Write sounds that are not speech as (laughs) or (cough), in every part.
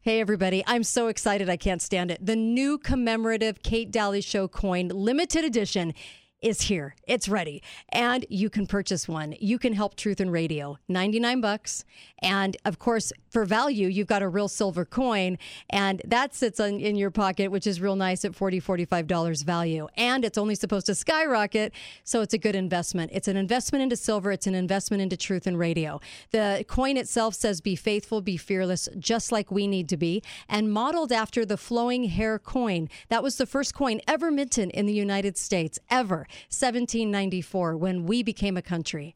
Hey, everybody. I'm so excited. I can't stand it. The new commemorative Kate Dalley Show coin, limited edition is here. It's ready. And you can purchase one. You can help Truth and Radio. 99 bucks. And of course, for value, you've got a real silver coin and that sits on, in your pocket, which is real nice at $40, $45 value. And it's only supposed to skyrocket. So it's a good investment. It's an investment into silver. It's an investment into Truth and Radio. The coin itself says, be faithful, be fearless, just like we need to be, and modeled after the flowing hair coin. That was the first coin ever minted in the United States, ever. 1794 when we became a country.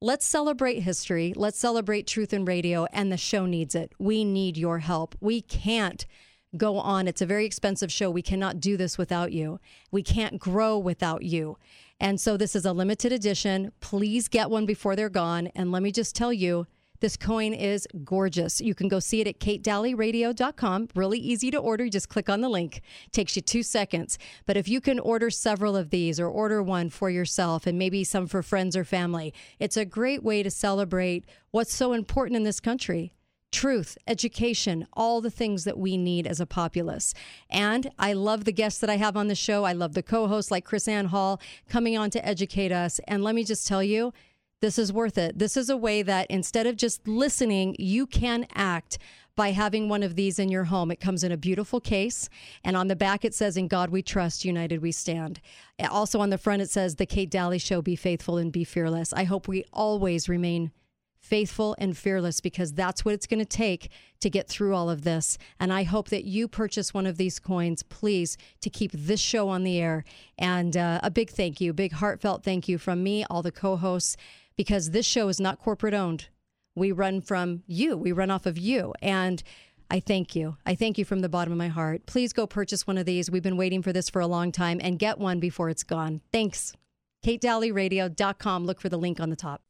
Let's celebrate history. Let's celebrate truth in radio, and the show needs it. We need your help. We can't go on. It's a very expensive show. We cannot do this without you. We can't grow without you. And so this is a limited edition. Please get one before they're gone. And let me just tell you, this coin is gorgeous. You can go see it at katedalleyradio.com. Really easy to order. Just click on the link. Takes you two seconds. But if you can order several of these or order one for yourself and maybe some for friends or family, it's a great way to celebrate what's so important in this country truth, education, all the things that we need as a populace. And I love the guests that I have on the show. I love the co hosts like CrisAnn Hall coming on to educate us. And let me just tell you, this is worth it. This is a way that instead of just listening, you can act by having one of these in your home. It comes in a beautiful case, and on the back it says, In God we trust, united we stand. Also on the front it says, The Kate Dalley Show, be faithful and be fearless. I hope we always remain faithful and fearless because that's what it's going to take to get through all of this. And I hope that you purchase one of these coins, please, to keep this show on the air. And uh, a big thank you, big heartfelt thank you from me, all the co hosts because this show is not corporate owned. We run from you, we run off of you. And I thank you. I thank you from the bottom of my heart. Please go purchase one of these. We've been waiting for this for a long time and get one before it's gone. Thanks. KateDalleyRadio.com. Look for the link on the top.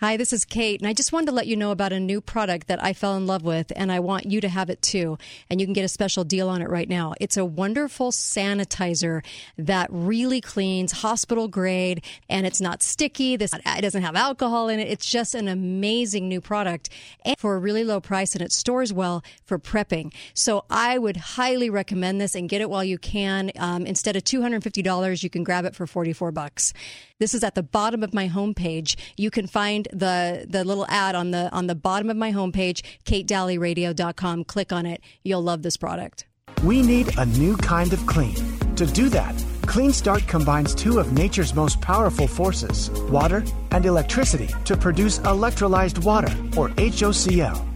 Hi, this is Kate, and I just wanted to let you know about a new product that I fell in love with, and I want you to have it too. And you can get a special deal on it right now. It's a wonderful sanitizer that really cleans, hospital grade, and it's not sticky. This it doesn't have alcohol in it. It's just an amazing new product and for a really low price, and it stores well for prepping. So I would highly recommend this and get it while you can. Um, instead of two hundred fifty dollars, you can grab it for forty four bucks. This is at the bottom of my homepage. You can find the the little ad on the on the bottom of my homepage, katedalyradio.com. Click on it. You'll love this product. We need a new kind of clean. To do that, Clean Start combines two of nature's most powerful forces, water and electricity, to produce electrolyzed water, or HOCl.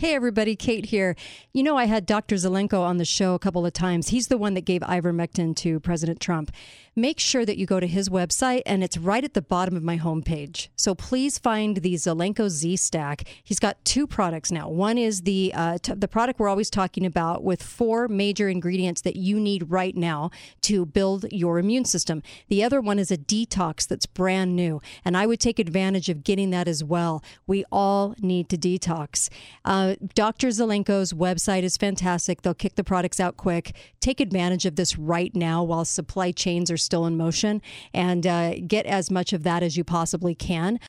Hey, everybody, Kate here. You know, I had Dr. Zelenko on the show a couple of times. He's the one that gave ivermectin to President Trump make sure that you go to his website and it's right at the bottom of my homepage. So please find the Zelenko Z Stack. He's got two products now. One is the uh, t- the product we're always talking about with four major ingredients that you need right now to build your immune system. The other one is a detox that's brand new, and I would take advantage of getting that as well. We all need to detox. Uh, Dr. Zelenko's website is fantastic. They'll kick the products out quick. Take advantage of this right now while supply chains are still in motion and uh, get as much of that as you possibly can.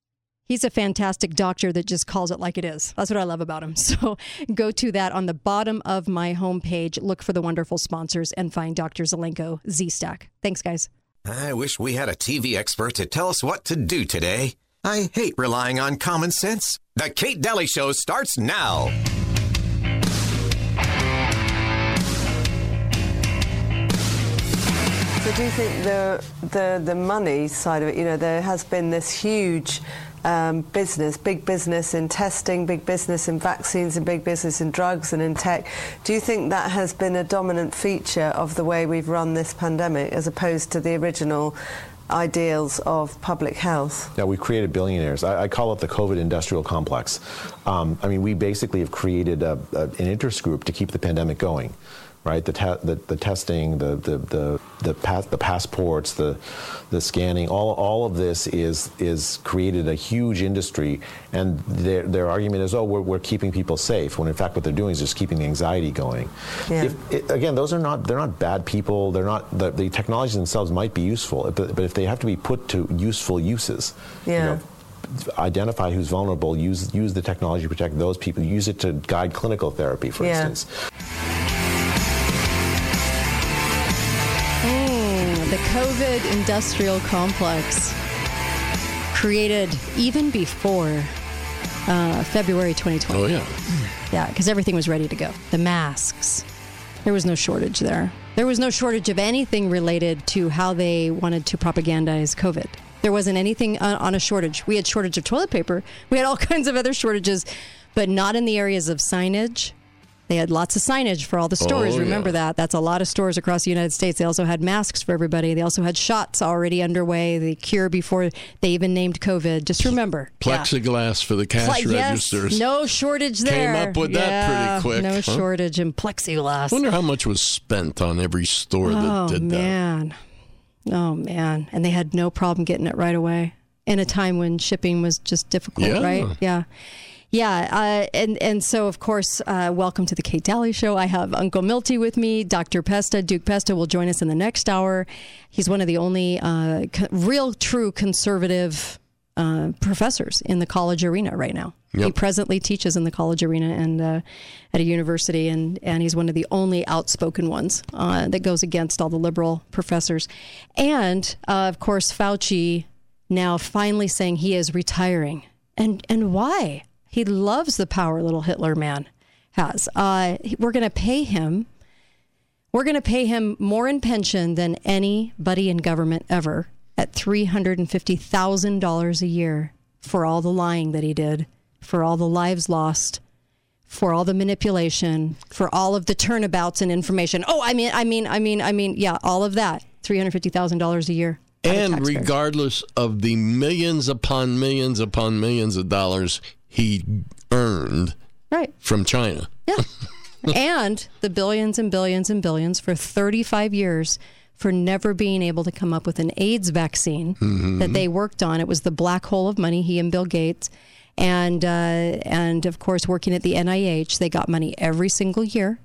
He's a fantastic doctor that just calls it like it is. That's what I love about him. (laughs) So go to that on the bottom of my homepage, look for the wonderful sponsors, and find Dr. Zelenko Z Stack. Thanks, guys. I wish we had a TV expert to tell us what to do today. I hate relying on common sense. The Kate Dalley Show starts now. So do you think the the the money side of it? You know, there has been this huge um, business, big business in testing, big business in vaccines, and big business in drugs and in tech. Do you think that has been a dominant feature of the way we've run this pandemic, as opposed to the original? Ideals of public health. Yeah, we've created billionaires. I, I call it the COVID industrial complex. Um, I mean, we basically have created a, a, an interest group to keep the pandemic going right? The, te- the, the, testing, the the the the, pass- the, passports, the the scanning, all all of this is is created a huge industry, and their their argument is, oh, we're, we're keeping people safe, when in fact what they're doing is just keeping the anxiety going. Yeah. If, it, again, those are not they're not bad people. They're not the, the technologies themselves might be useful, but, but if they have to be put to useful uses, yeah. You know, identify who's vulnerable, use use the technology to protect those people, use it to guide clinical therapy, for yeah. instance. COVID industrial complex created even before uh, February 2020. Oh, yeah. Yeah, because everything was ready to go. The masks, there was no shortage there. There was no shortage of anything related to how they wanted to propagandize COVID. There wasn't anything on, on a shortage. We had shortage of toilet paper. We had all (laughs) kinds of other shortages, but not in the areas of signage, they had lots of signage for all the stores. Oh, Remember yeah. that? That's a lot of stores across the United States. They also had masks for everybody. They also had shots already underway, the cure before they even named COVID. Just remember. Plexiglass yeah. for the cash Ple- registers. Yes, no shortage there. Came up with yeah, that pretty quick. No huh? shortage in plexiglass. I wonder how much was spent on every store that oh, did man. that. Oh, man. And they had no problem getting it right away in a time when shipping was just difficult, right? Yeah. Yeah, uh, and and so of course, uh, welcome to the Kate Dalley Show. I have Uncle Milty with me. Dr. Pesta, Duke Pesta, will join us in the next hour. He's one of the only uh, co- real, true conservative uh, professors in the college arena right now. Yep. He presently teaches in the college arena and uh, at a university, and and he's one of the only outspoken ones uh, that goes against all the liberal professors. And of course, Fauci now finally saying he is retiring. And and why? He loves the power little Hitler man has. Uh, we're going to pay him. We're going to pay him more in pension than anybody in government ever at $350,000 a year for all the lying that he did, for all the lives lost, for all the manipulation, for all of the turnabouts and information. Oh, I mean, I mean, I mean, I mean, yeah, all of that. $350,000 a year. And regardless of the millions upon millions upon millions of dollars he earned right. from China. Yeah. (laughs) and the billions and billions and billions for 35 years for never being able to come up with an AIDS vaccine mm-hmm. that they worked on. It was the black hole of money, he and Bill Gates. And, uh, and of course, working at the NIH, they got money every single year,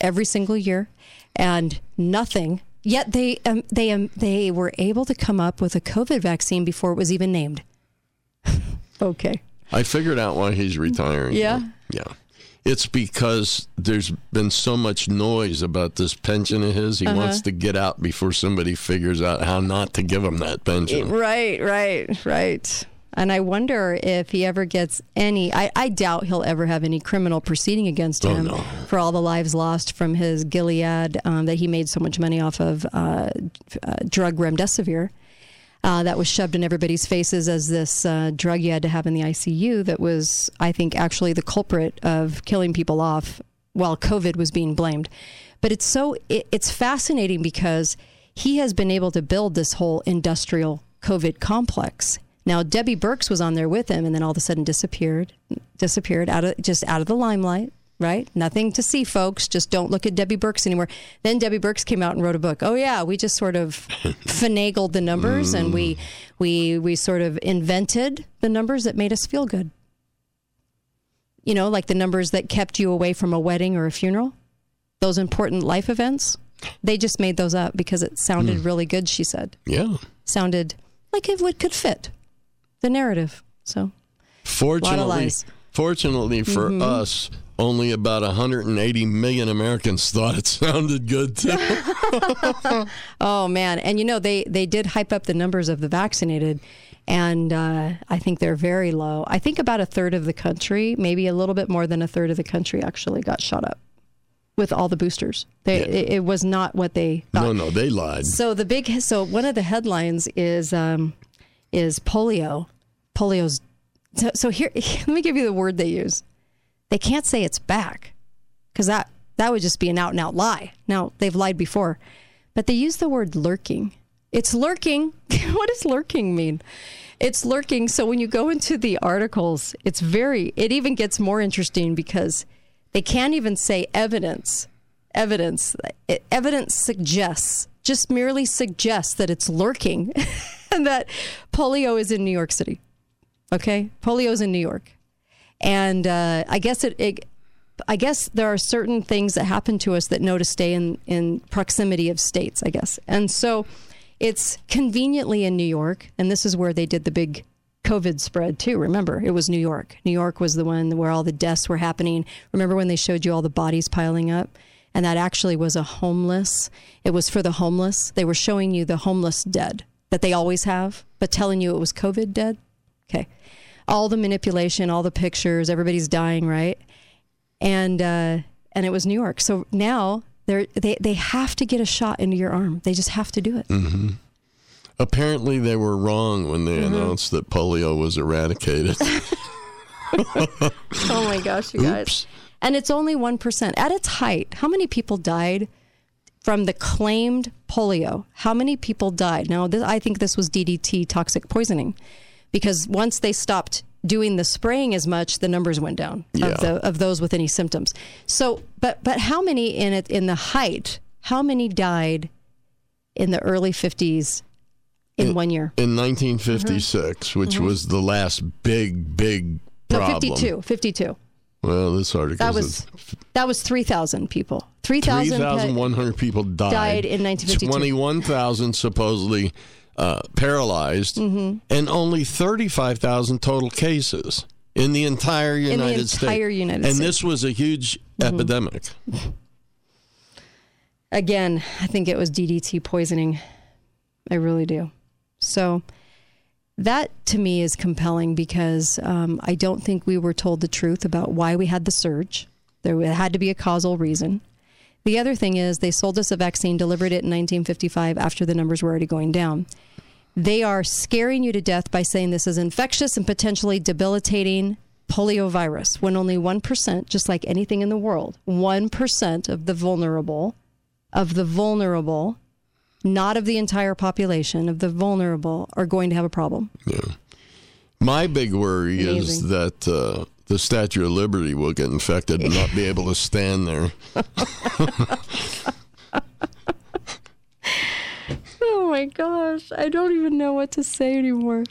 every single year, and nothing. Yet they, um, they, um, they were able to come up with a COVID vaccine before it was even named. (laughs) okay. I figured out why he's retiring. Yeah. Yeah. It's because there's been so much noise about this pension of his. He uh-huh. wants to get out before somebody figures out how not to give him that pension. Right, right, right. And I wonder if he ever gets any. I, I doubt he'll ever have any criminal proceeding against oh, him no. for all the lives lost from his Gilead um, that he made so much money off of uh, uh, drug remdesivir uh, that was shoved in everybody's faces as this uh, drug you had to have in the ICU that was, I think, actually the culprit of killing people off while COVID was being blamed. But it's so it, it's fascinating because he has been able to build this whole industrial COVID complex. Now Debbie Birx was on there with him, and then all of a sudden disappeared, disappeared out of just out of the limelight right? Nothing to see, folks. Just don't look at Debbie Birx anymore. Then Debbie Birx came out and wrote a book. Oh yeah, we just sort of (laughs) finagled the numbers mm. and we mm. we we sort of invented the numbers that made us feel good. You know, like the numbers that kept you away from a wedding or a funeral. Those important life events. They just made those up because it sounded mm. really good, she said. Yeah. Sounded like it would could fit the narrative. So Fortunately, fortunately for mm-hmm. us, only about 180 million Americans thought it sounded good too. (laughs) Oh man, and you know they they did hype up the numbers of the vaccinated, and uh, I think they're very low. I think about a third of the country, maybe a little bit more than a third of the country, actually got shot up with all the boosters. They Yeah. it, it was not what they thought. no, no, they lied. So the big so one of the headlines is um, is polio. Polio's so, so here. (laughs) Let me give you the word they use. They can't say it's back because that that would just be an out and out lie. Now they've lied before, but they use the word lurking. It's lurking. (laughs) what does lurking mean? It's lurking. So when you go into the articles, it's very. It even gets more interesting because they can't even say evidence. Evidence. Evidence suggests, just merely suggests that it's lurking, (laughs) and that polio is in New York City. Okay, polio is in New York, and uh, I guess it, it. I guess there are certain things that happen to us that know to stay in in proximity of states. I guess, and so it's conveniently in New York, and this is where they did the big COVID spread too. Remember, it was New York. New York was the one where all the deaths were happening. Remember when they showed you all the bodies piling up? And that actually was a homeless. It was for the homeless. They were showing you the homeless dead that they always have, but telling you it was COVID dead. Okay. All the manipulation, all the pictures, everybody's dying, right? And uh, and it was New York. So now they're, they they have to get a shot into your arm. They just have to do it. Apparently, they were wrong when they Mm-hmm. announced that polio was eradicated. (laughs) (laughs) Oh my gosh, you guys. And it's only 1%. At its height, how many people died from the claimed polio? How many people died? Now, this, I think this was DDT toxic poisoning because once they stopped doing the spraying as much, the numbers went down Yeah. of, the, of those with any symptoms. So, but but how many in it in the height? How many died in the early 50s in one year? In 1956, which was the last big, big Mm-hmm. No, problem. 52. 52. Well, this article That was that was 3,000 people. 3,000 pe- 3,100 people died. died in 1952. 21,000 supposedly uh, paralyzed, Mm-hmm. and only 35,000 total cases in the entire the United States. entire United and States. Mm-hmm. this was a huge epidemic. Again, I think it was DDT poisoning. I really do. So that to me is compelling because um, I don't think we were told the truth about why we had the surge. There had to be a causal reason. The other thing is they sold us a vaccine, delivered it in 1955 after the numbers were already going down. They are scaring you to death by saying this is infectious and potentially debilitating poliovirus when only 1%, just like anything in the world, 1% of the vulnerable, of the vulnerable, not of the entire population, of the vulnerable, are going to have a problem. Yeah. My big worry is that uh, the Statue of Liberty will get infected and not be (laughs) able to stand there. Oh my gosh, I don't even know what to say anymore.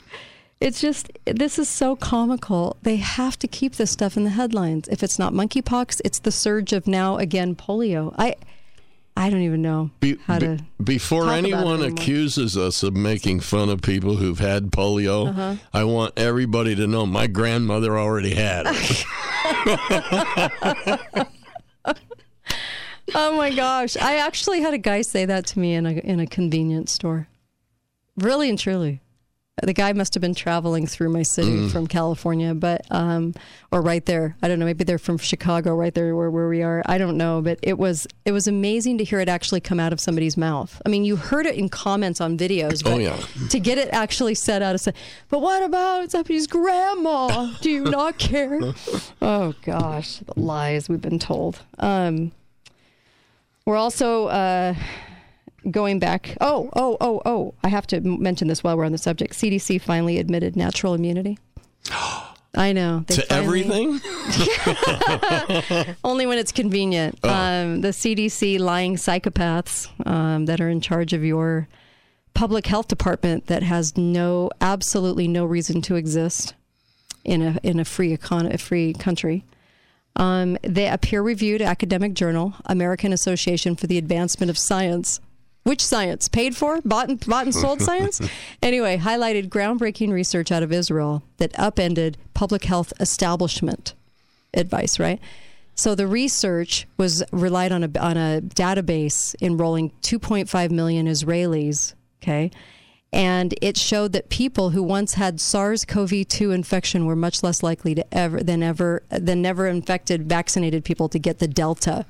It's just, this is so comical. They have to keep this stuff in the headlines. If it's not monkeypox, it's the surge of now again polio. I, I don't even know Be- how be- to. before about it anyone accuses us of making fun of people who've had polio, Uh-huh. I want everybody to know my grandmother already had it. (laughs) Oh my gosh, I actually had a guy say that to me in a in a convenience store. Really and truly, the guy must have been traveling through my city Mm. from California, but um, or right there. I don't know. Maybe they're from Chicago, right there where, where we are. I don't know, but it was it was amazing to hear it actually come out of somebody's mouth. I mean, you heard it in comments on videos, but Oh, yeah. to get it actually said out of say, but what about somebody's grandma? Do you not (laughs) care? oh gosh, the lies we've been told. Um, we're also uh, going back. Oh, oh, oh, oh. I have to mention this while we're on the subject. CDC finally admitted natural immunity. (gasps) I know. they to finally- everything? (laughs) Only when it's convenient. Um, the CDC lying psychopaths um, that are in charge of your public health department that has no, absolutely no reason to exist in a in a free econ- a free country. Um, they, a peer-reviewed academic journal, American Association for the Advancement of Science. Which science? Paid for? Bought and, bought and sold (laughs) science? Anyway, highlighted groundbreaking research out of Israel that upended public health establishment advice, right? So the research was relied on a on a database enrolling 2.5 million Israelis. Okay. And it showed that people who once had SARS-CoV-2 infection were much less likely to ever than ever than never infected vaccinated people to get the Delta.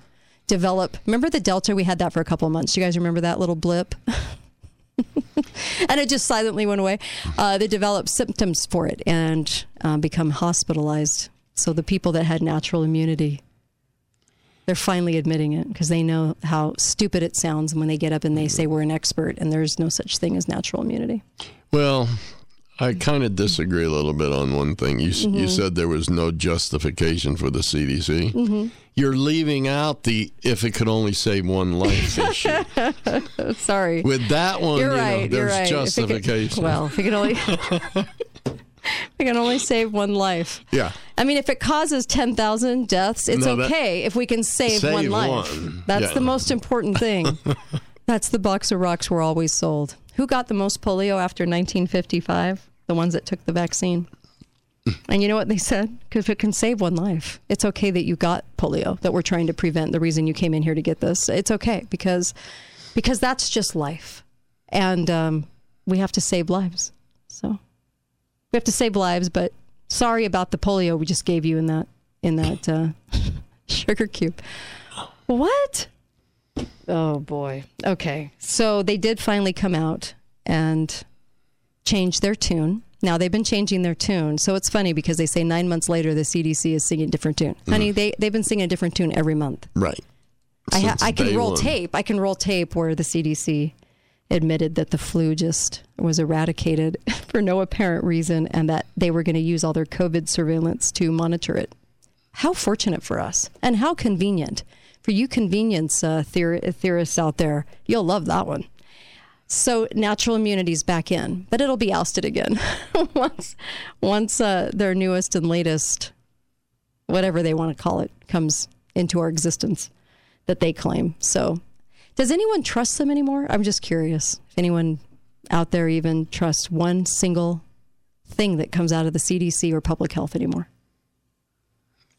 Develop. Remember the Delta? We had that for a couple months. You guys remember that little blip? (laughs) and it just silently went away. Uh, they develop symptoms for it and uh, become hospitalized. So the people that had natural immunity, they're finally admitting it because they know how stupid it sounds when they get up and they say we're an expert and there's no such thing as natural immunity. Well, I kind of disagree a little bit on one thing. You mm-hmm. you said there was no justification for the CDC. Mm-hmm. You're leaving out the if it could only save one life (laughs) issue. Sorry. With that one, you're you right. Know, there's right. justification. If could, well, if it can only. (laughs) (laughs) We can only save one life. Yeah. I mean, if it causes 10,000 deaths, it's no, okay if we can save, save one life. One. That's yeah. the most important thing. That's the box of rocks we're always sold. Who got the most polio after 1955? The ones that took the vaccine. (laughs) And you know what they said? Because if it can save one life, it's okay that you got polio that we're trying to prevent. The reason you came in here to get this, it's okay because because that's just life, and um, we have to save lives. So we have to save lives. But sorry about the polio we just gave you in that in that uh, (laughs) sugar cube. What? Oh boy. Okay. So they did finally come out and change their tune. Now they've been changing their tune. So it's funny because they say nine months later the CDC is singing a different tune. Mm. Honey, they, they've been singing a different tune every month. Right. I, ha- I can roll one. tape. I can roll tape where the CDC admitted that the flu just was eradicated (laughs) for no apparent reason and that they were going to use all their COVID surveillance to monitor it. How fortunate for us and how convenient. For you convenience uh, theor- theorists out there, you'll love that one. So natural immunity's back in, but it'll be ousted again (laughs) once once uh, their newest and latest, whatever they want to call it, comes into our existence that they claim. So does anyone trust them anymore? I'm just curious if anyone out there even trusts one single thing that comes out of the CDC or public health anymore.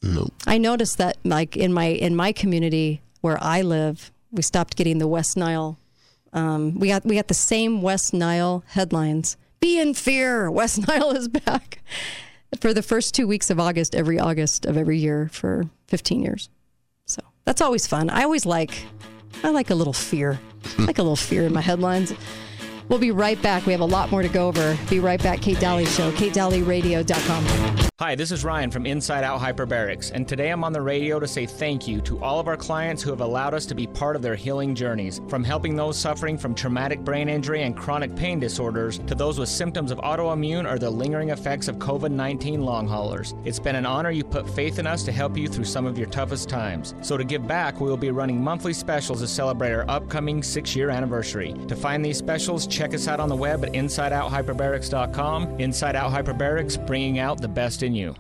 Nope. I noticed that like in my in my community where I live, we stopped getting the West Nile. Um, we got we got the same West Nile headlines. Be in fear. (laughs) West Nile is back for the first two weeks of August, every August of every year for 15 years. So that's always fun. I always like I like a little fear. I (laughs) like a little fear in my headlines. We'll be right back. We have a lot more to go over. Be right back. Kate Dalley Show, katedalleyradio.com. Hi, this is Ryan from Inside Out Hyperbarics, and today I'm on the radio to say thank you to all of our clients who have allowed us to be part of their healing journeys. From helping those suffering from traumatic brain injury and chronic pain disorders to those with symptoms of autoimmune or the lingering effects of COVID 19 long haulers. It's been an honor you put faith in us to help you through some of your toughest times. So, to give back, we will be running monthly specials to celebrate our upcoming six year anniversary. To find these specials, check us out on the web at InsideOutHyperbarics.com. Inside Out Hyperbarics, bringing out the best in you.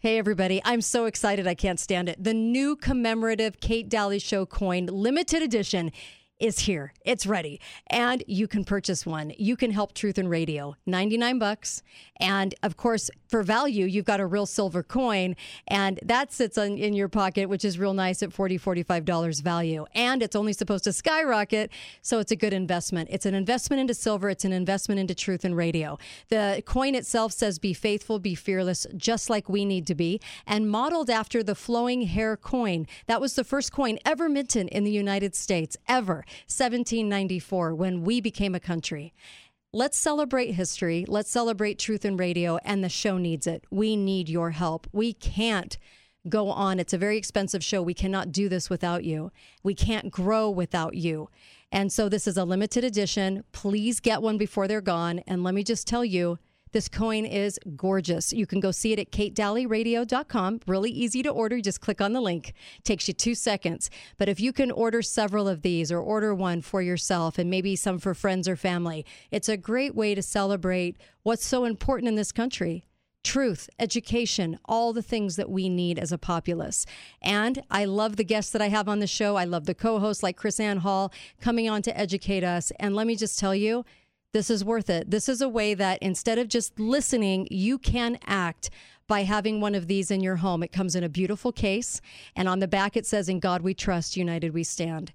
Hey, everybody. I'm so excited. I can't stand it. The new commemorative Kate Dalley Show coin, limited edition is here. It's ready. And you can purchase one. You can help Truth and Radio. 99 bucks. And of course, for value, you've got a real silver coin and that sits on, in your pocket, which is real nice at $40, $45 value. And it's only supposed to skyrocket. So it's a good investment. It's an investment into silver. It's an investment into Truth and Radio. The coin itself says, be faithful, be fearless, just like we need to be, and modeled after the flowing hair coin. That was the first coin ever minted in the United States, ever. 1794 when we became a country. Let's celebrate history. Let's celebrate truth in radio, and the show needs it. We need your help. We can't go on. It's a very expensive show. We cannot do this without you. We can't grow without you. And so this is a limited edition. Please get one before they're gone. And let me just tell you, this coin is gorgeous. You can go see it at katedalleyradio.com. Really easy to order. just click on the link. Takes you two seconds. But if you can order several of these or order one for yourself and maybe some for friends or family, it's a great way to celebrate what's so important in this country truth, education, all the things that we need as a populace. And I love the guests that I have on the show. I love the co hosts like CrisAnn Hall coming on to educate us. And let me just tell you, this is worth it. This is a way that instead of just listening, you can act by having one of these in your home. It comes in a beautiful case, and on the back it says, In God we trust, united we stand.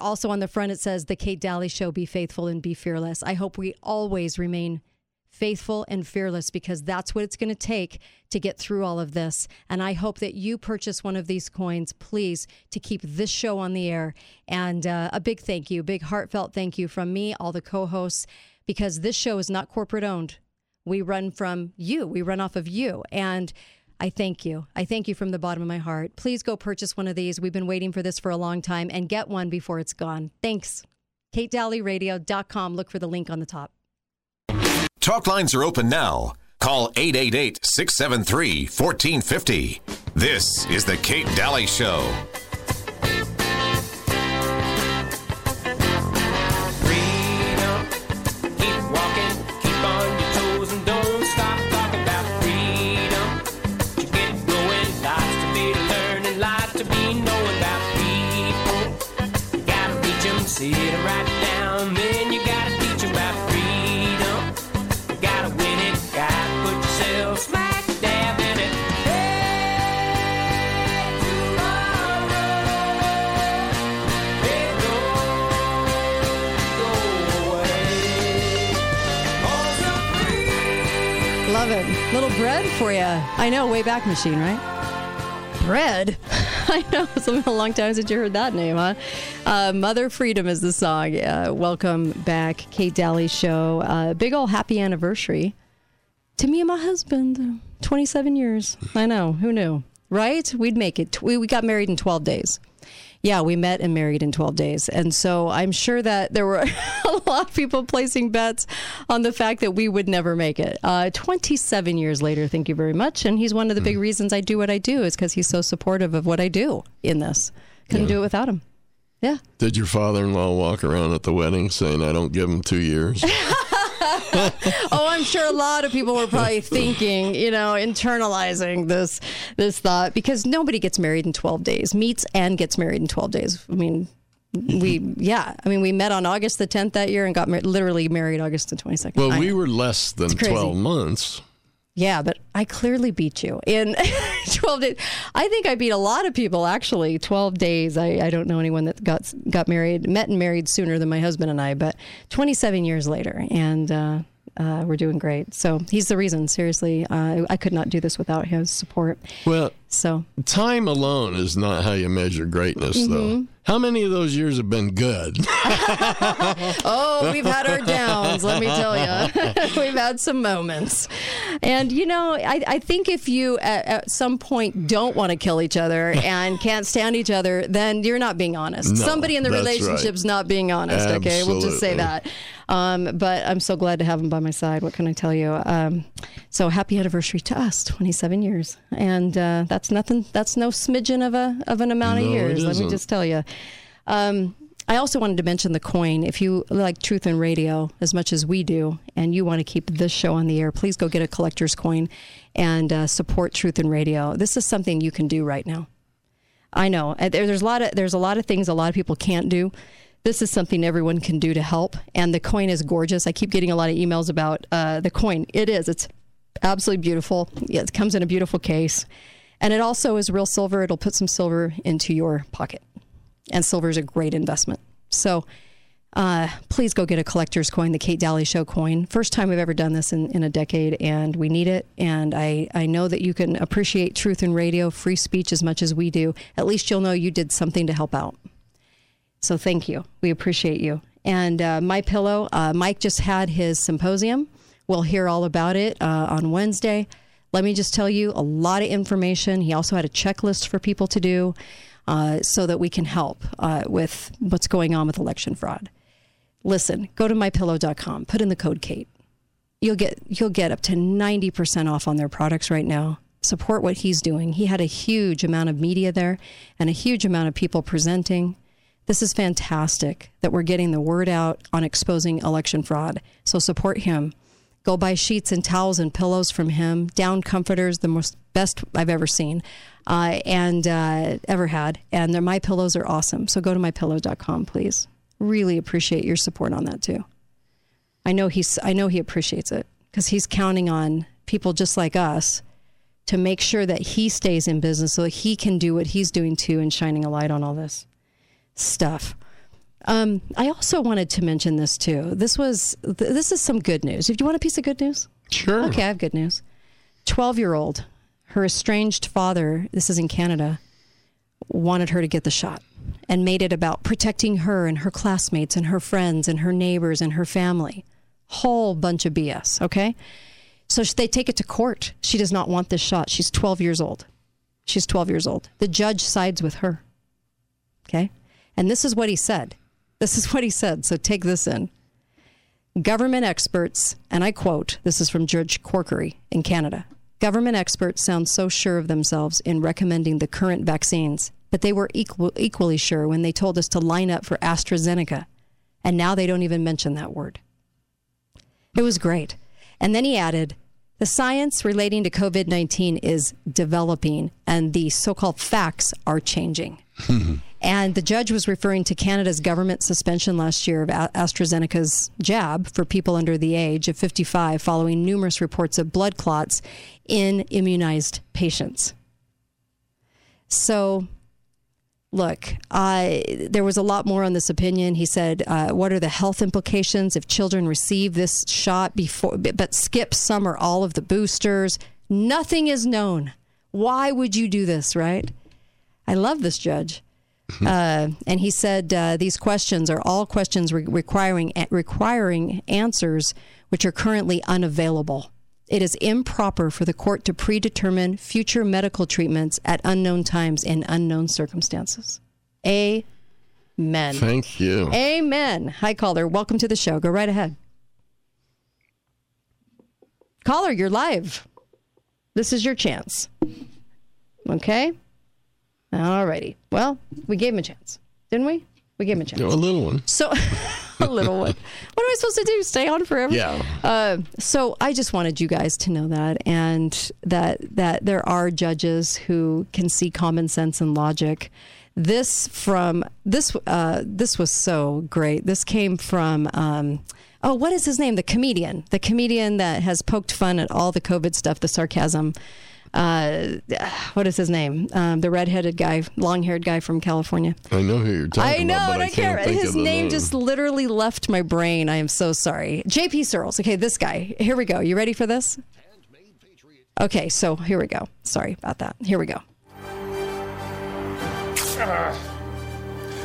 Also on the front it says, The Kate Dalley Show, be faithful and be fearless. I hope we always remain faithful and fearless because that's what it's going to take to get through all of this. And I hope that you purchase one of these coins, please, to keep this show on the air. And uh, a big thank you, big heartfelt thank you from me, all the co hosts, because this show is not corporate owned. We run from you, we run off of you. And I thank you. I thank you from the bottom of my heart. Please go purchase one of these. We've been waiting for this for a long time and get one before it's gone. Thanks. KateDalleyRadio.com. Look for the link on the top. Talk lines are open now. Call 888 673 1450. This is The Kate Dalley Show. Little bread for you. I know, way back machine, right? Bread. (laughs) I know. It's been a long time since you heard that name, huh? Uh, Mother Freedom is the song. Uh, welcome back, Kate Dalley Show. Uh, big old happy anniversary to me and my husband. 27 years. I know. Who knew? Right? We'd make it. We, we got married in 12 days. Yeah, we met and married in 12 days. And so I'm sure that there were (laughs) a lot of people placing bets on the fact that we would never make it. Uh, 27 years later, thank you very much. And he's one of the big reasons I do what I do is because he's so supportive of what I do in this. Couldn't do it without him. Yeah. Did your father-in-law walk around at the wedding saying, "I don't give him two years"? (laughs) (laughs) oh, I'm sure a lot of people were probably thinking, you know, internalizing this this thought because nobody gets married in 12 days, meets and gets married in 12 days. I mean, we yeah, I mean, we met on August the 10th that year and got mar- literally married August the 22nd. Well, I we know. were less than twelve months. Yeah, but I clearly beat you in (laughs) 12 days. I think I beat a lot of people actually. 12 days. I, I don't know anyone that got got married, met and married sooner than my husband and I, but 27 years later, and uh, uh, we're doing great. So he's the reason. Seriously, uh, I could not do this without his support. Well, So time alone is not how you measure greatness, Mm-hmm. though. How many of those years have been good? (laughs) (laughs) Oh, we've had our downs, let me tell you. (laughs) we've had some moments. And, you know, I, I think if you at, at some point don't want to kill each other and can't stand each other, then you're not being honest. No, Somebody in the relationship's not being honest, okay? We'll just say that. Um, but I'm so glad to have him by my side. What can I tell you? Um, so happy anniversary to us, 27 years. And uh, that's nothing, that's no smidgen of, a, of an amount of No, it years, let me just tell you. Um, I also wanted to mention the coin. If you like Truth and Radio as much as we do, and you want to keep this show on the air, please go get a collector's coin and uh, support Truth and Radio. This is something you can do right now. I know uh, there, there's a lot of there's a lot of things a lot of people can't do. This is something everyone can do to help, and the coin is gorgeous. I keep getting a lot of emails about uh, the coin. It is. It's absolutely beautiful. Yeah, it comes in a beautiful case, and it also is real silver. It'll put some silver into your pocket and silver is a great investment. So uh, please go get a collector's coin, the Kate Dalley Show coin. First time we've ever done this in, in a decade, and we need it. And I, I know that you can appreciate truth in radio, free speech as much as we do. At least you'll know you did something to help out. So thank you. We appreciate you. And uh, My Pillow, uh, Mike just had his symposium. We'll hear all about it uh, on Wednesday. Let me just tell you a lot of information. He also had a checklist for people to do uh, so that we can help uh, with what's going on with election fraud. Listen, go to mypillow.com, put in the code Kate. You'll get you'll get up to 90% off on their products right now. Support what he's doing. He had a huge amount of media there and a huge amount of people presenting. This is fantastic that we're getting the word out on exposing election fraud. So support him. Go buy sheets and towels and pillows from him. Down comforters, the most best I've ever seen uh, and uh, ever had. And their my pillows are awesome. So go to mypillow.com, please. Really appreciate your support on that too. I know he's I know he appreciates it because he's counting on people just like us to make sure that he stays in business so that he can do what he's doing too and shining a light on all this stuff. Um, I also wanted to mention this too. This was th- this is some good news. If you want a piece of good news, Sure. okay, I have good news. Twelve year old, her estranged father. This is in Canada. Wanted her to get the shot and made it about protecting her and her classmates and her friends and her neighbors and her family. Whole bunch of BS. Okay, so they take it to court. She does not want this shot. She's 12 years old. She's 12 years old. The judge sides with her. Okay. And this is what he said. This is what he said. So take this in. Government experts, and I quote, this is from Judge Corkery in Canada. Government experts sound so sure of themselves in recommending the current vaccines, but they were equal, equally sure when they told us to line up for AstraZeneca. And now they don't even mention that word. It was great. And then he added, the science relating to COVID 19 is developing, and the so called facts are changing. (laughs) and the judge was referring to Canada's government suspension last year of AstraZeneca's jab for people under the age of 55 following numerous reports of blood clots in immunized patients. So, look, there was a lot more on this opinion. He said, uh, "What are the health implications if children receive this shot before, but skip some or all of the boosters? Nothing is known. Why would you do this? Right? I love this judge." (laughs) Uh, and he said uh, these questions are all questions re- requiring requiring answers which are currently unavailable. It is improper for the court to predetermine future medical treatments at unknown times in unknown circumstances. Amen. Thank you. Amen. Hi, caller. Welcome to the show. Go right ahead. Caller, you're live. This is your chance. Okay? All righty. Well, we gave him a chance, didn't we? We gave him a chance. A little one. So, (laughs) a little one. What am I supposed to do? Stay on forever? Yeah. Uh, so I just wanted you guys to know that, and that that there are judges who can see common sense and logic. This from this uh, this was so great. This came from. Um, Oh, what is his name? The comedian, the comedian that has poked fun at all the COVID stuff, the sarcasm. Uh, what is his name? Um, the redheaded guy, long-haired guy from California. I know who you're talking about. I know, about, but and I, I can't can't. think His of the name just literally left my brain. I am so sorry. JP Sears. Okay, this guy. Here we go. You ready for this? Okay, so here we go. Sorry about that. Here we go.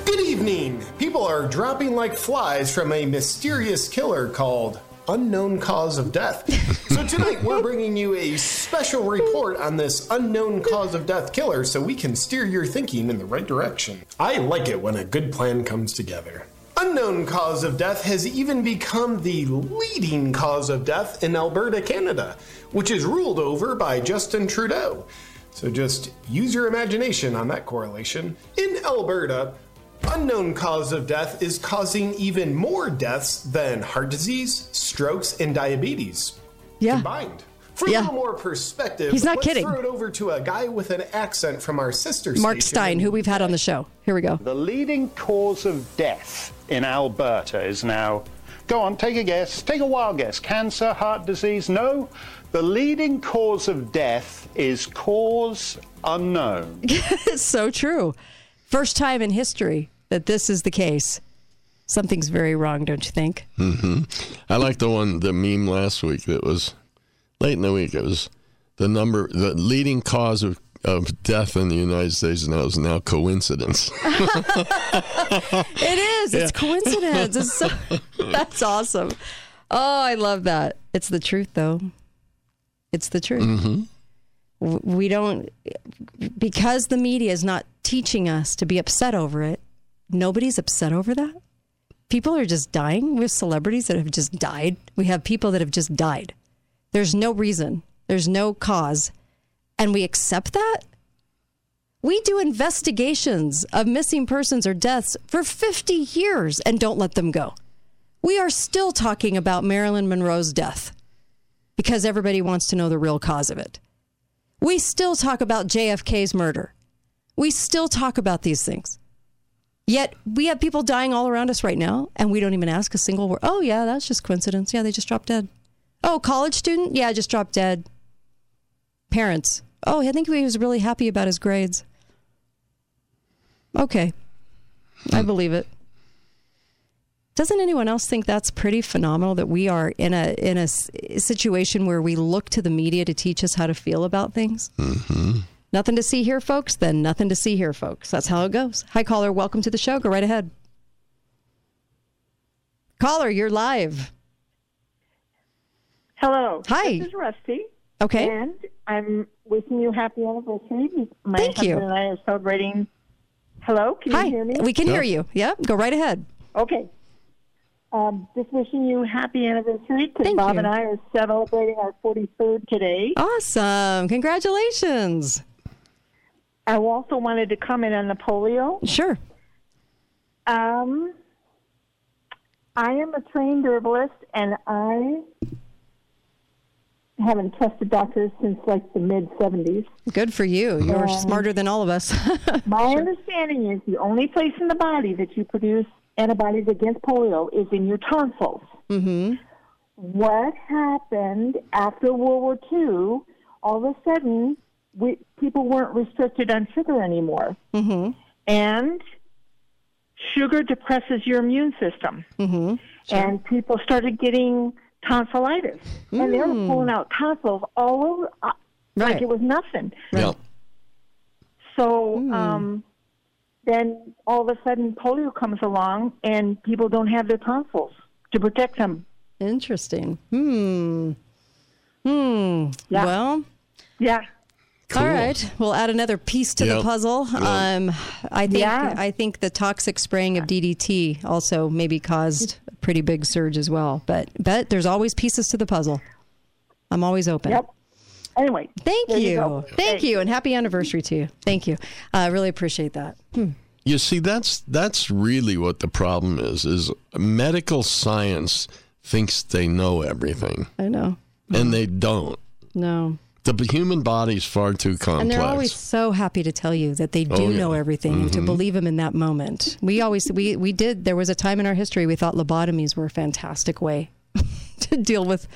Good evening! People are dropping like flies from a mysterious killer called Unknown Cause of Death. So tonight we're bringing you a special report on this unknown cause of death killer so we can steer your thinking in the right direction. I like it when a good plan comes together. Unknown cause of death has even become the leading cause of death in Alberta, Canada, which is ruled over by Justin Trudeau. So just use your imagination on that correlation. In Alberta, unknown cause of death is causing even more deaths than heart disease, strokes, and diabetes Yeah. combined. For Yeah. a little more perspective, He's not let's kidding. throw it over to a guy with an accent from our sister Mark station Steyn, who we've had on the show. Here we go. The leading cause of death in Alberta is now. Go on, take a guess. Take a wild guess. Cancer, heart disease? No. The leading cause of death is cause unknown. it's (laughs) so true. First time in history that this is the case. Something's very wrong, don't you think? hmm I like the one, the meme last week that was late in the week. It was the number, the leading cause of, of death in the United States now is now coincidence. (laughs) (laughs) It is. It's coincidence. It's so, (laughs) that's awesome. Oh, I love that. It's the truth, though. It's the truth. Mhm. We don't, because the media is not teaching us to be upset over it. Nobody's upset over that. People are just dying. We have celebrities that have just died. We have people that have just died. There's no reason. There's no cause, and we accept that. We do investigations of missing persons or deaths for 50 years and don't let them go. We are still talking about Marilyn Monroe's death because everybody wants to know the real cause of it. We still talk about JFK's murder. We still talk about these things. Yet we have people dying all around us right now and we don't even ask a single word. Oh, yeah, that's just coincidence. Yeah, they just dropped dead. Oh, college student? Yeah, just dropped dead. Parents, Oh, I think he was really happy about his grades. Okay. I believe it. Doesn't anyone else think that's pretty phenomenal that we are in a in a situation where we look to the media to teach us how to feel about things? Mm-hmm. Nothing to see here, folks. Then nothing to see here, folks. That's how it goes. Hi, caller. Welcome to the show. Go right ahead. Caller, you're live. Hello. Hi. This is Rusty. Okay. And I'm wishing you happy anniversary. My Thank husband you. and I are celebrating. Hello, can Hi. you hear me? We can hear you. Yep. Go right ahead. Okay. Um, just wishing you happy anniversary because Thank Bob you. and I are celebrating our 43rd today. Awesome. Congratulations. I also wanted to comment on the polio. Sure. Um, I am a trained herbalist, and I haven't trusted doctors since like the mid 70s. Good for you. You're Um, smarter than all of us. (laughs) My understanding is the only place in the body that you produce antibodies against polio is in your tonsils. mm-hmm. What happened after World War II? All of a sudden, we, people weren't restricted on sugar anymore, Mm-hmm. and sugar depresses your immune system. Mm-hmm. And people started getting tonsillitis, and they were Mm. pulling out tonsils all over, uh, Right. like it was nothing. Yep. So Hmm. um, then all of a sudden polio comes along and people don't have their tonsils to protect them. Interesting. Hmm. Hmm. Yeah. Well, Yeah. All right. We'll add another piece to the Yep. puzzle. Um, I think Yeah. I think the toxic spraying of DDT also maybe caused a pretty big surge as well. But but there's always pieces to the puzzle. I'm always open. Yep. Anyway. Thank there you. Thank Hey. you, and happy anniversary to you. Thank you. I really appreciate that. Hmm. You see, that's that's really what the problem is. Is medical science thinks they know everything, I know. and they don't. No. The human body is far too complex. And they're always so happy to tell you that they oh, do Oh, yeah. know everything and to mm-hmm. believe them in that moment. We always we we did. There was a time in our history we thought lobotomies were a fantastic way (laughs) to deal with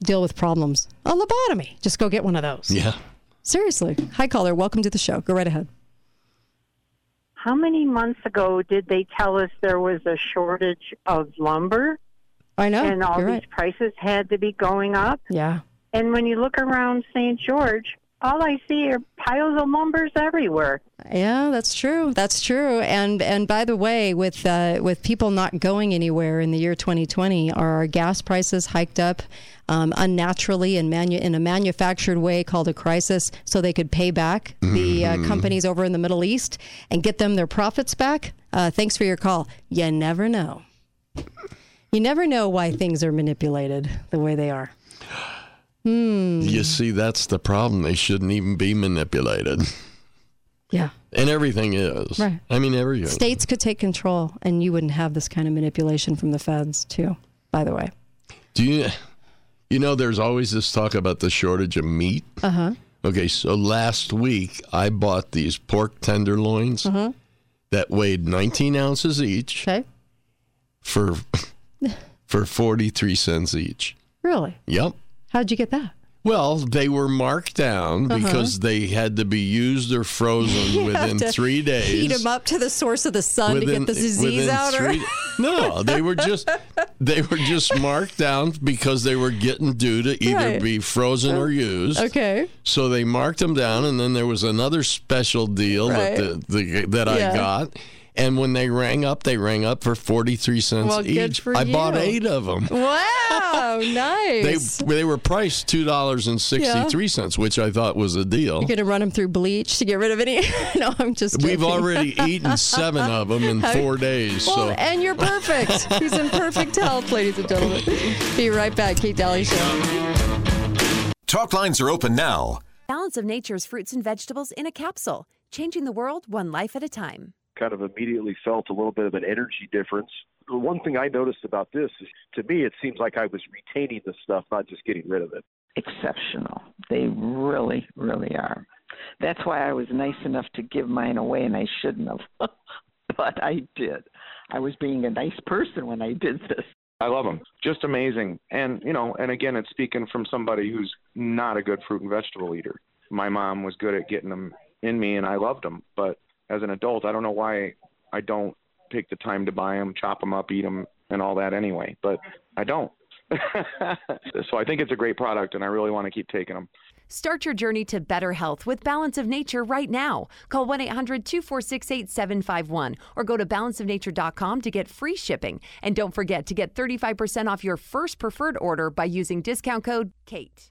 deal with problems. A lobotomy. Just go get one of those. yeah. Seriously. Hi caller. Welcome to the show. Go right ahead. How many months ago did they tell us there was a shortage of lumber I know. and all You're these right. prices had to be going up? Yeah. And when you look around St. George, all I see are piles of lumbers everywhere. Yeah, that's true. That's true. And and by the way, with uh, with people not going anywhere in the year 2020, are our gas prices hiked up um, unnaturally in manu- in a manufactured way called a crisis, so they could pay back the uh, companies over in the Middle East and get them their profits back? Uh, thanks for your call. You never know. You never know why things are manipulated the way they are. Hmm. You see, that's the problem. They shouldn't even be manipulated, (laughs) Yeah. and everything is. Right. I mean, everything. States could take control, and you wouldn't have this kind of manipulation from the feds, too. By the way. Do you? You know, there's always this talk about the shortage of meat. Uh huh. Okay, so last week I bought these pork tenderloins Uh-huh. that weighed 19 ounces each Okay. for (laughs) for 43 cents each. Really? Yep. How'd you get that? Well, they were marked down Uh-huh. because they had to be used or frozen (laughs) within three days. Heat them up to the source of the sun to get the disease within out. Or... three- (laughs) no, they were just they were just marked down because they were getting due to either Right. be frozen or used. okay. So they marked them down, and then there was another special deal Right. that the, the that Yeah. I got. And when they rang up, they rang up for forty three cents Well, good each. for I bought eight of them. Wow, (laughs) nice. they they were priced two dollars and sixty three cents, which I thought was a deal. You're going to run them through bleach to get rid of any. (laughs) no, I'm just We've joking. already (laughs) eaten seven of them in four days. Well, So and you're perfect. He's in perfect health, ladies and gentlemen. Be right back. Kate Dalley Show. Talk lines are open now. Balance of Nature's fruits and vegetables in a capsule, changing the world one life at a time. Kind of immediately felt a little bit of an energy difference. The one thing I noticed about this is to me, it seems like I was retaining the stuff, not just getting rid of it. exceptional. They really, really are. That's why I was nice enough to give mine away, and I shouldn't have. (laughs) but I did. I was being a nice person when I did this. I love them. Just amazing. And, you know, and again, it's speaking from somebody who's not a good fruit and vegetable eater. my mom was good at getting them in me, and I loved them. But as an adult, I don't know why I don't take the time to buy them, chop them up, eat them, and all that anyway. But I don't. (laughs) so I think it's a great product, and I really want to keep taking them. Start your journey to better health with Balance of Nature right now. Call 1 800 246 8751 or go to balanceofnature.com to get free shipping. And don't forget to get 35% off your first preferred order by using discount code KATE.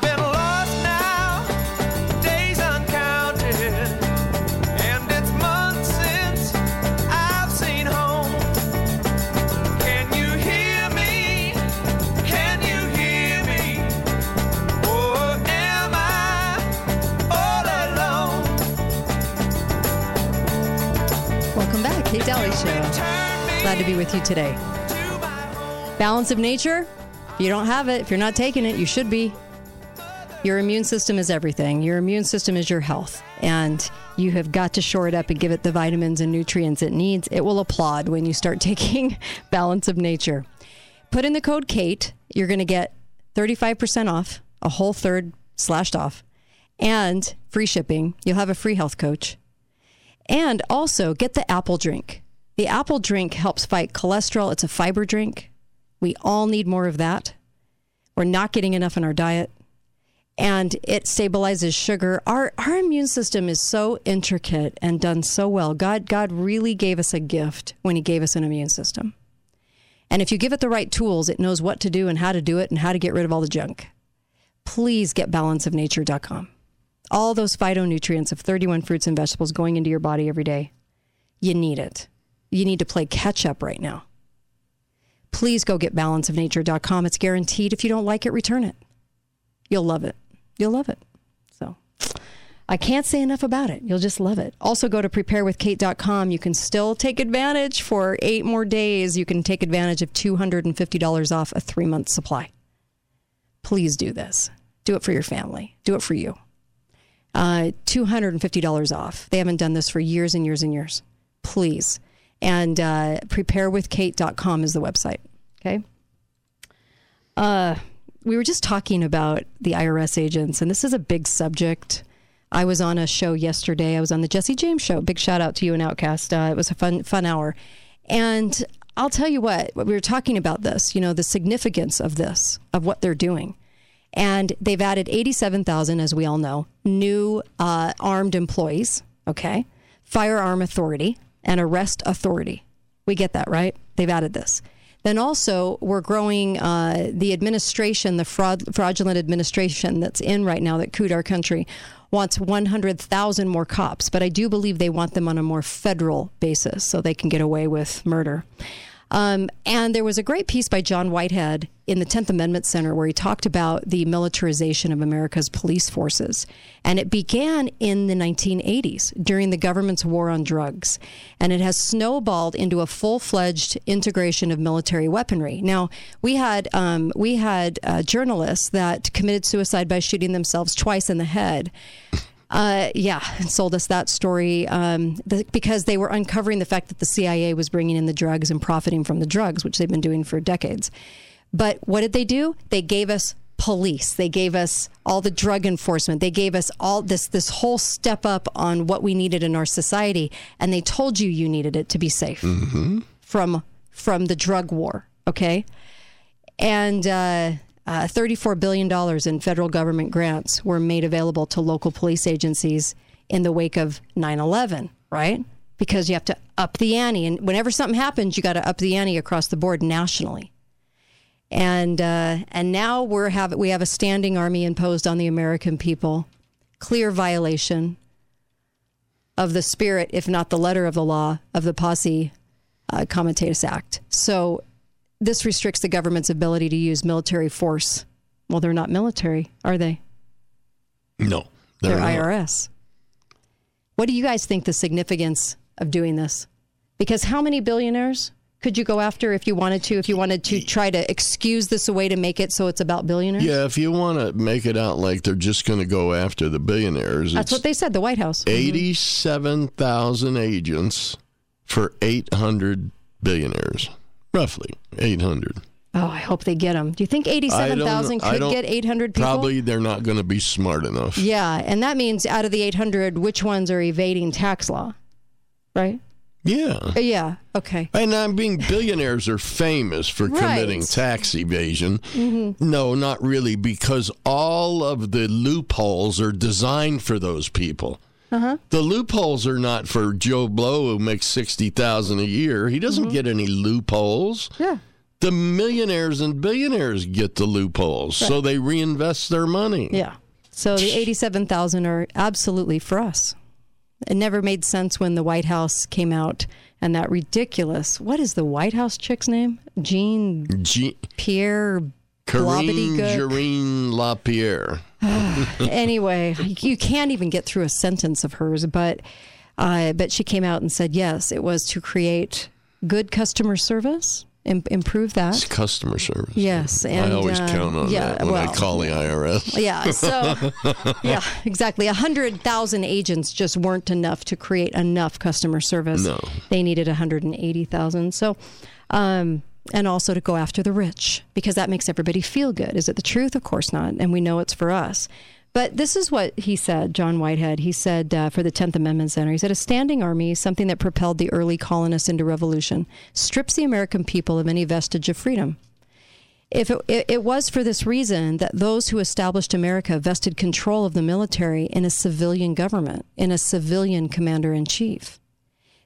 Kate Dalley Show. Glad to be with you today. Balance of nature. If you don't have it, if you're not taking it, you should be. Your immune system is everything. Your immune system is your health. And you have got to shore it up and give it the vitamins and nutrients it needs. It will applaud when you start (laughs) taking Balance of Nature. Put in the code KATE. You're going to get 35% off, a whole third slashed off, and free shipping. You'll have a free health coach. And also get the apple drink. The apple drink helps fight cholesterol. It's a fiber drink. We all need more of that. We're not getting enough in our diet. And it stabilizes sugar. Our our immune system is so intricate and done so well. God God really gave us a gift when he gave us an immune system. And if you give it the right tools, it knows what to do and how to do it and how to get rid of all the junk. Please get balanceofnature.com. All those phytonutrients of 31 fruits and vegetables going into your body every day. You need it. You need to play catch up right now. Please go get balanceofnature.com. It's guaranteed. If you don't like it, return it. You'll love it. You'll love it. So I can't say enough about it. You'll just love it. Also, go to preparewithkate.com. You can still take advantage for eight more days. You can take advantage of $250 off a three month supply. Please do this. Do it for your family, do it for you. Uh, $250 off. They haven't done this for years and years and years. Please. And uh, preparewithkate.com is the website. Okay. Uh, we were just talking about the IRS agents, and this is a big subject. I was on a show yesterday. I was on the Jesse James show. Big shout out to you and Outcast. Uh, it was a fun, fun hour. And I'll tell you what, we were talking about this, you know, the significance of this, of what they're doing. And they've added 87,000, as we all know, new uh, armed employees, okay? Firearm authority and arrest authority. We get that, right? They've added this. Then also, we're growing uh, the administration, the fraud, fraudulent administration that's in right now that cooed our country wants 100,000 more cops, but I do believe they want them on a more federal basis so they can get away with murder. Um, and there was a great piece by John Whitehead in the 10th Amendment Center where he talked about the militarization of America's police forces. And it began in the 1980s during the government's war on drugs. And it has snowballed into a full fledged integration of military weaponry. Now, we had, um, we had uh, journalists that committed suicide by shooting themselves twice in the head. Uh, yeah, sold us that story um, the, because they were uncovering the fact that the CIA was bringing in the drugs and profiting from the drugs, which they've been doing for decades. But what did they do? They gave us police. They gave us all the drug enforcement. They gave us all this this whole step up on what we needed in our society, and they told you you needed it to be safe from from the drug war. Okay, and. Uh, uh, $34 billion in federal government grants were made available to local police agencies in the wake of 9 11, right? Because you have to up the ante. And whenever something happens, you got to up the ante across the board nationally. And, uh, and now we're have, we have a standing army imposed on the American people, clear violation of the spirit, if not the letter of the law, of the Posse uh, Comitatus Act. So this restricts the government's ability to use military force. Well, they're not military, are they? No, They're, not. IRS. What do you guys think the significance of doing this? Because how many billionaires could you go after if you wanted to? If you wanted to try to excuse this away to make it so it's about billionaires? Yeah, if you want to make it out like they're just going to go after the billionaires, That's what they said, the White House. Mm-hmm. 87,000 agents for 800 billionaires, roughly 800. Oh, I hope they get them. Do you think 87,000 could get 800 people? Probably they're not going to be smart enough. Yeah, and that means out of the 800, which ones are evading tax law? Right? Yeah. Uh, Yeah. Okay. And I mean, billionaires are famous for committing Right. tax evasion. Mhm. No, not really, because all of the loopholes are designed for those people. Uh-huh. The loopholes are not for Joe Blow who makes sixty thousand a year. He doesn't get any loopholes. Mm-hmm. Yeah. The millionaires and billionaires get the loopholes, so they reinvest their money. Yeah. So the 87,000 are absolutely for us. It never made sense when the White House came out and that ridiculous, what is the White House chick's name? Jean Jean Pierre Karine. Jarine LaPierre. (sighs) anyway, you can't even get through a sentence of hers, but uh, but she came out and said yes, it was to create good customer service, im- improve that. It's customer service. Yes, and I always uh, count on yeah, that when I call the IRS. (laughs) Yeah, so (laughs) yeah, exactly. A hundred thousand agents just weren't enough to create enough customer service. No. they needed a hundred and eighty thousand. So, um, and also to go after the rich because that makes everybody feel good. Is it the truth? Of course not, and we know it's for us. But this is what he said, John Whitehead. He said uh, for the 10th Amendment Center, he said, A standing army, something that propelled the early colonists into revolution, strips the American people of any vestige of freedom. If it, it, it was for this reason that those who established America vested control of the military in a civilian government, in a civilian commander in chief.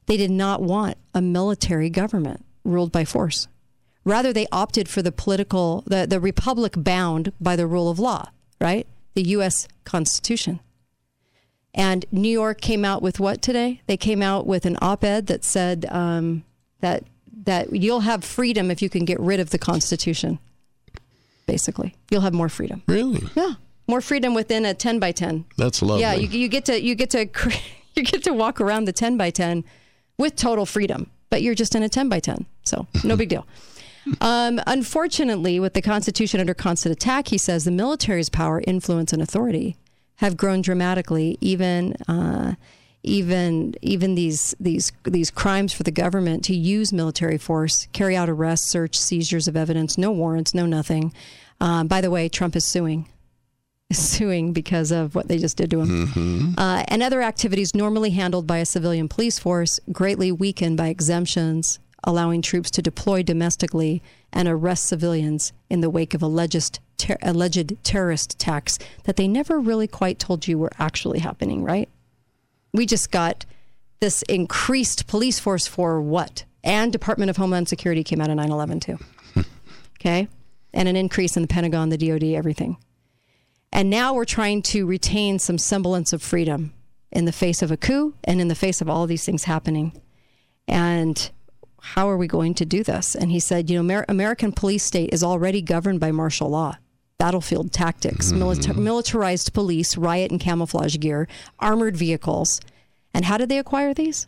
They did not want a military government ruled by force. Rather, they opted for the political, the, the republic bound by the rule of law, right? The U.S. Constitution. And New York came out with what today? They came out with an op-ed that said um, that that you'll have freedom if you can get rid of the Constitution. Basically, you'll have more freedom. Really? Yeah, more freedom within a ten by ten. That's lovely. Yeah, you, you get to you get to (laughs) you get to walk around the ten by ten with total freedom, but you're just in a ten by ten, so no big deal. (laughs) Um, unfortunately, with the Constitution under constant attack, he says the military's power, influence, and authority have grown dramatically. Even uh, even even these these these crimes for the government to use military force, carry out arrests, search, seizures of evidence, no warrants, no nothing. Um, by the way, Trump is suing, suing because of what they just did to him. Uh, and other activities normally handled by a civilian police force, greatly weakened by exemptions, allowing troops to deploy domestically and arrest civilians in the wake of alleged, ter- alleged terrorist attacks that they never really quite told you were actually happening, right? We just got this increased police force for what? And Department of Homeland Security came out of 9 11 too. (laughs) okay? And an increase in the Pentagon, the DoD, everything. And now we're trying to retain some semblance of freedom in the face of a coup and in the face of all these things happening. And how are we going to do this? And he said, you know, Amer- American police state is already governed by martial law, battlefield tactics, mm-hmm. milita- militarized police, riot and camouflage gear, armored vehicles. And how did they acquire these?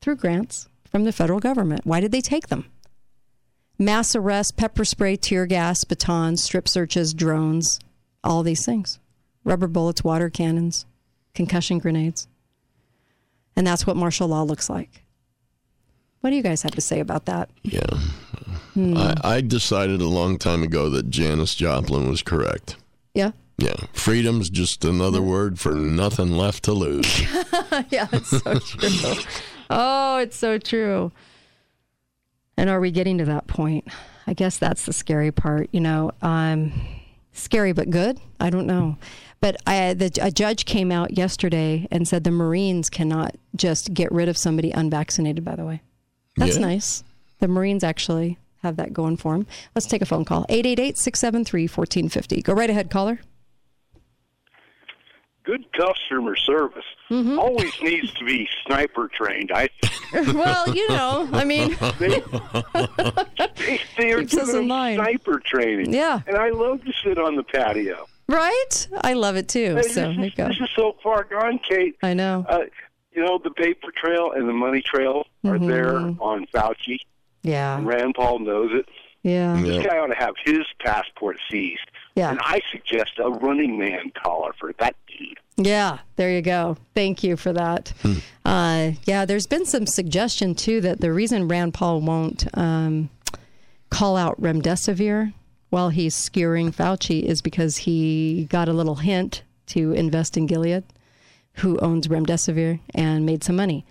Through grants from the federal government. Why did they take them? Mass arrests, pepper spray, tear gas, batons, strip searches, drones, all these things. Rubber bullets, water cannons, concussion grenades. And that's what martial law looks like. What do you guys have to say about that? Yeah. Hmm. I, I decided a long time ago that Janis Joplin was correct. Yeah. Yeah. Freedom's just another word for nothing left to lose. (laughs) yeah, it's so true. (laughs) oh, it's so true. And are we getting to that point? I guess that's the scary part. You know, um, scary but good. I don't know. But I, the, a judge came out yesterday and said the Marines cannot just get rid of somebody unvaccinated. By the way, that's Yeah. nice. The Marines actually have that going for them. Let's take a phone call 888 673 1450. Go right ahead, caller. good customer service Mm-hmm. always needs to be sniper trained. I (laughs) well, you know, I mean, (laughs) they, they, they are Keeps us giving in them line. sniper training. Yeah. and I love to sit on the patio. right? I love it too. Hey, So this, there you is, go. this is so far gone, Kate. I know. Uh, you know, the paper trail and the money trail are there Mhm. on Fauci. Yeah. And Rand Paul knows it. Yeah. This guy ought to have his passport seized. Yeah. And I suggest a running man collar for that dude. Yeah, there you go. Thank you for that. Uh, yeah, there's been some suggestion too that the reason Rand Paul won't um, call out remdesivir while he's skewering Fauci is because he got a little hint to invest in Gilead, who owns remdesivir and made some money.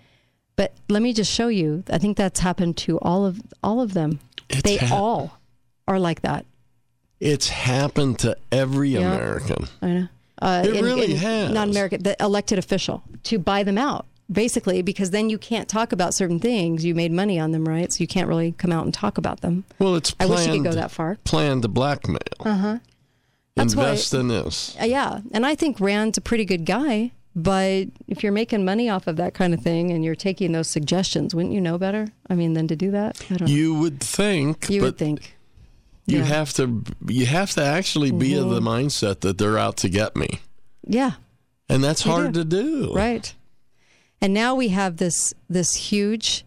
But let me just show you. I think that's happened to all of all of them. It's they hap- all are like that. It's happened to every Yeah. American. I know. Uh, It really has. Not American, the elected official to buy them out, basically, because then you can't talk about certain things. You made money on them, right? So you can't really come out and talk about them. Well, it's planned, I wish you could go that far. Planned to blackmail. Uh huh. That's why- Invest in this. Uh, yeah, and I think Rand's a pretty good guy. But if you're making money off of that kind of thing and you're taking those suggestions, wouldn't you know better? I mean, than to do that. I don't. You would think, You would think. you Yeah. have to. You have to actually be of the mindset that they're out to get me, Yeah. and that's You hard do. to do. Right. And now we have this this huge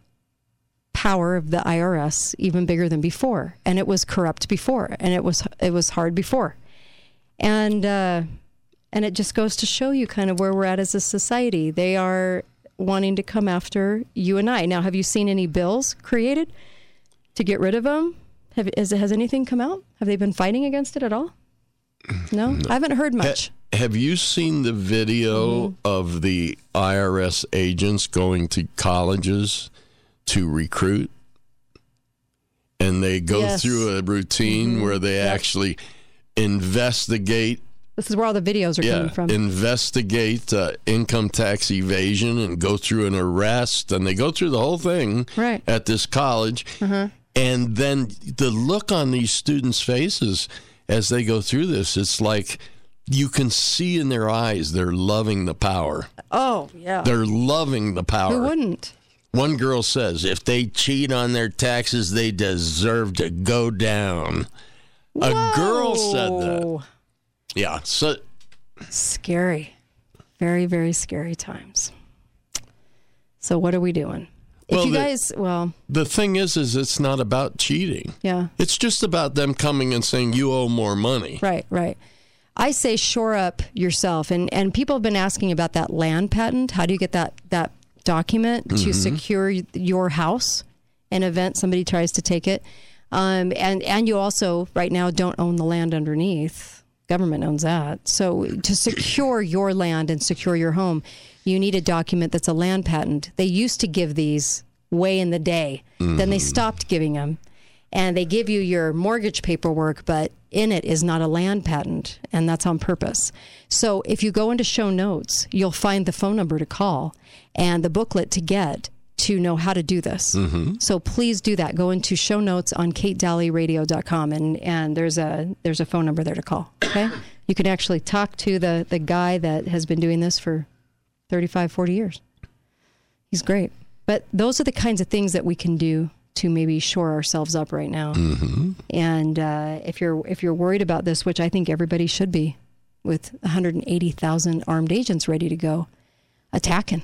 power of the IRS even bigger than before and it was corrupt before and it was it was hard before. And uh and it just goes to show you kind of where we're at as a society. They are wanting to come after you and I. Now, have you seen any bills created to get rid of them? Have is, has anything come out? Have they been fighting against it at all? No, I haven't heard much. Ha- have you seen the video Mm-hmm. of the IRS agents going to colleges to recruit? And they go Yes. through a routine Mhm. where they Yep. actually investigate This is where all the videos are yeah, coming from. investigate uh, income tax evasion and go through an arrest, and they go through the whole thing Right. at this college. Uh-huh. And then the look on these students' faces as they go through this, it's like you can see in their eyes they're loving the power. Oh, yeah. They're loving the power. Who wouldn't? One girl says if they cheat on their taxes, they deserve to go down. A girl said that. Yeah. So Scary. Very, very scary times. So what are we doing? If Well, you the- guys, well, the thing is, is it's not about cheating. yeah, It's just about them coming and saying you owe more money. right, right. I say shore up yourself, and and people have been asking about that land patent. How do you get that that document to Mhm. secure your house in event somebody tries to take it? Um, and and you also right now don't own the land underneath. Government owns that. So to secure your land and secure your home, you need a document that's a land patent. They used to give these way in the day. Then they mm-hmm. stopped giving them. And they give you your mortgage paperwork, but in it is not a land patent, and that's on purpose. So if you go into show notes, you'll find the phone number to call and the booklet to get to know how to do this. So please do that. Go into show notes on katedalleyradio.com and, and there's a there's a phone number there to call. Okay? You can actually talk to the, the guy that has been doing this for 35, 40 years. He's great. But those are the kinds of things that we can do to maybe shore ourselves up right now. Mm-hmm. And uh, if you're if you're worried about this, which I think everybody should be, with 180,000 armed agents ready to go, attacking.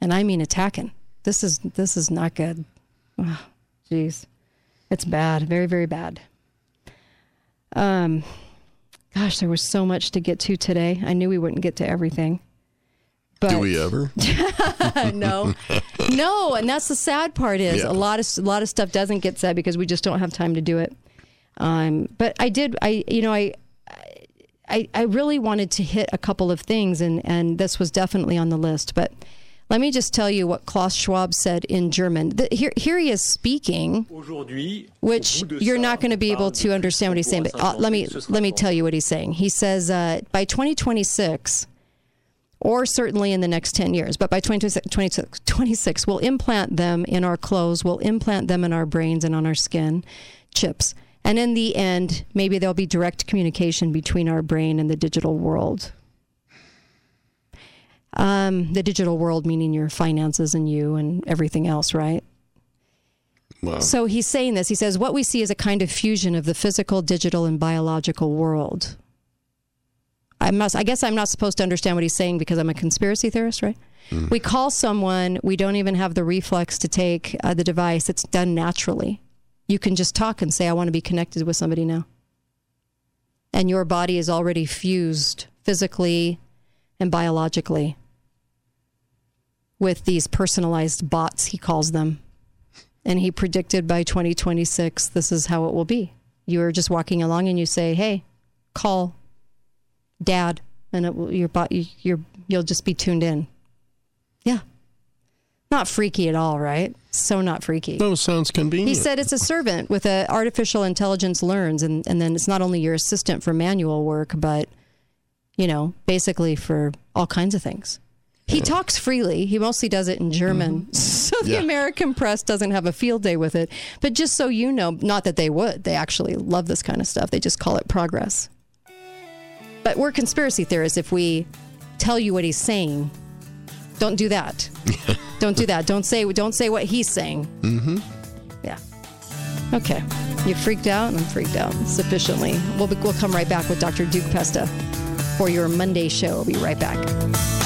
And I mean attacking. This is this is not good. Oh, Jeez, it's bad. Very very bad. Um, gosh, there was so much to get to today. I knew we wouldn't get to everything. But Do we ever? (laughs) no, no, and that's the sad part is Yeah. a lot of a lot of stuff doesn't get said because we just don't have time to do it. Um, but I did, I you know, I, I I really wanted to hit a couple of things, and and this was definitely on the list. But let me just tell you what Klaus Schwab said in German. The, here here he is speaking, which you're not going to be able to understand what he's saying. But uh, let me let me tell you what he's saying. He says uh, by 2026 or certainly in the next 10 years. But by 2026, 26, we'll implant them in our clothes, we'll implant them in our brains and on our skin, chips. And in the end, maybe there'll be direct communication between our brain and the digital world. Um, the digital world meaning your finances and you and everything else, right? Wow. So he's saying this. He says, What we see is a kind of fusion of the physical, digital, and biological world. I must. I guess I'm not supposed to understand what he's saying because I'm a conspiracy theorist, right? We call someone. We don't even have the reflex to take uh, the device. It's done naturally. You can just talk and say, "I want to be connected with somebody now," and your body is already fused physically, and biologically with these personalized bots, he calls them. And he predicted by 2026, this is how it will be. You are just walking along and you say, hey, call dad, and it will, your bot, you, you're, you'll just be tuned in. Yeah. Not freaky at all, right? So not freaky. No, sounds convenient. He said it's a servant with a artificial intelligence learns, and, and then it's not only your assistant for manual work, but you know, basically for all kinds of things. He talks freely. He mostly does it in German. (laughs) So the Yeah. American press doesn't have a field day with it. But just so you know, not that they would, they actually love this kind of stuff. They just call it progress. But we're conspiracy theorists if we tell you what he's saying. Don't do that. (laughs) don't do that. Don't say don't say what he's saying. Mm-hmm. Yeah. Okay. You freaked out, and I'm freaked out sufficiently. We'll, be, we'll come right back with Dr. Duke Pesta for your Monday show. We'll be right back.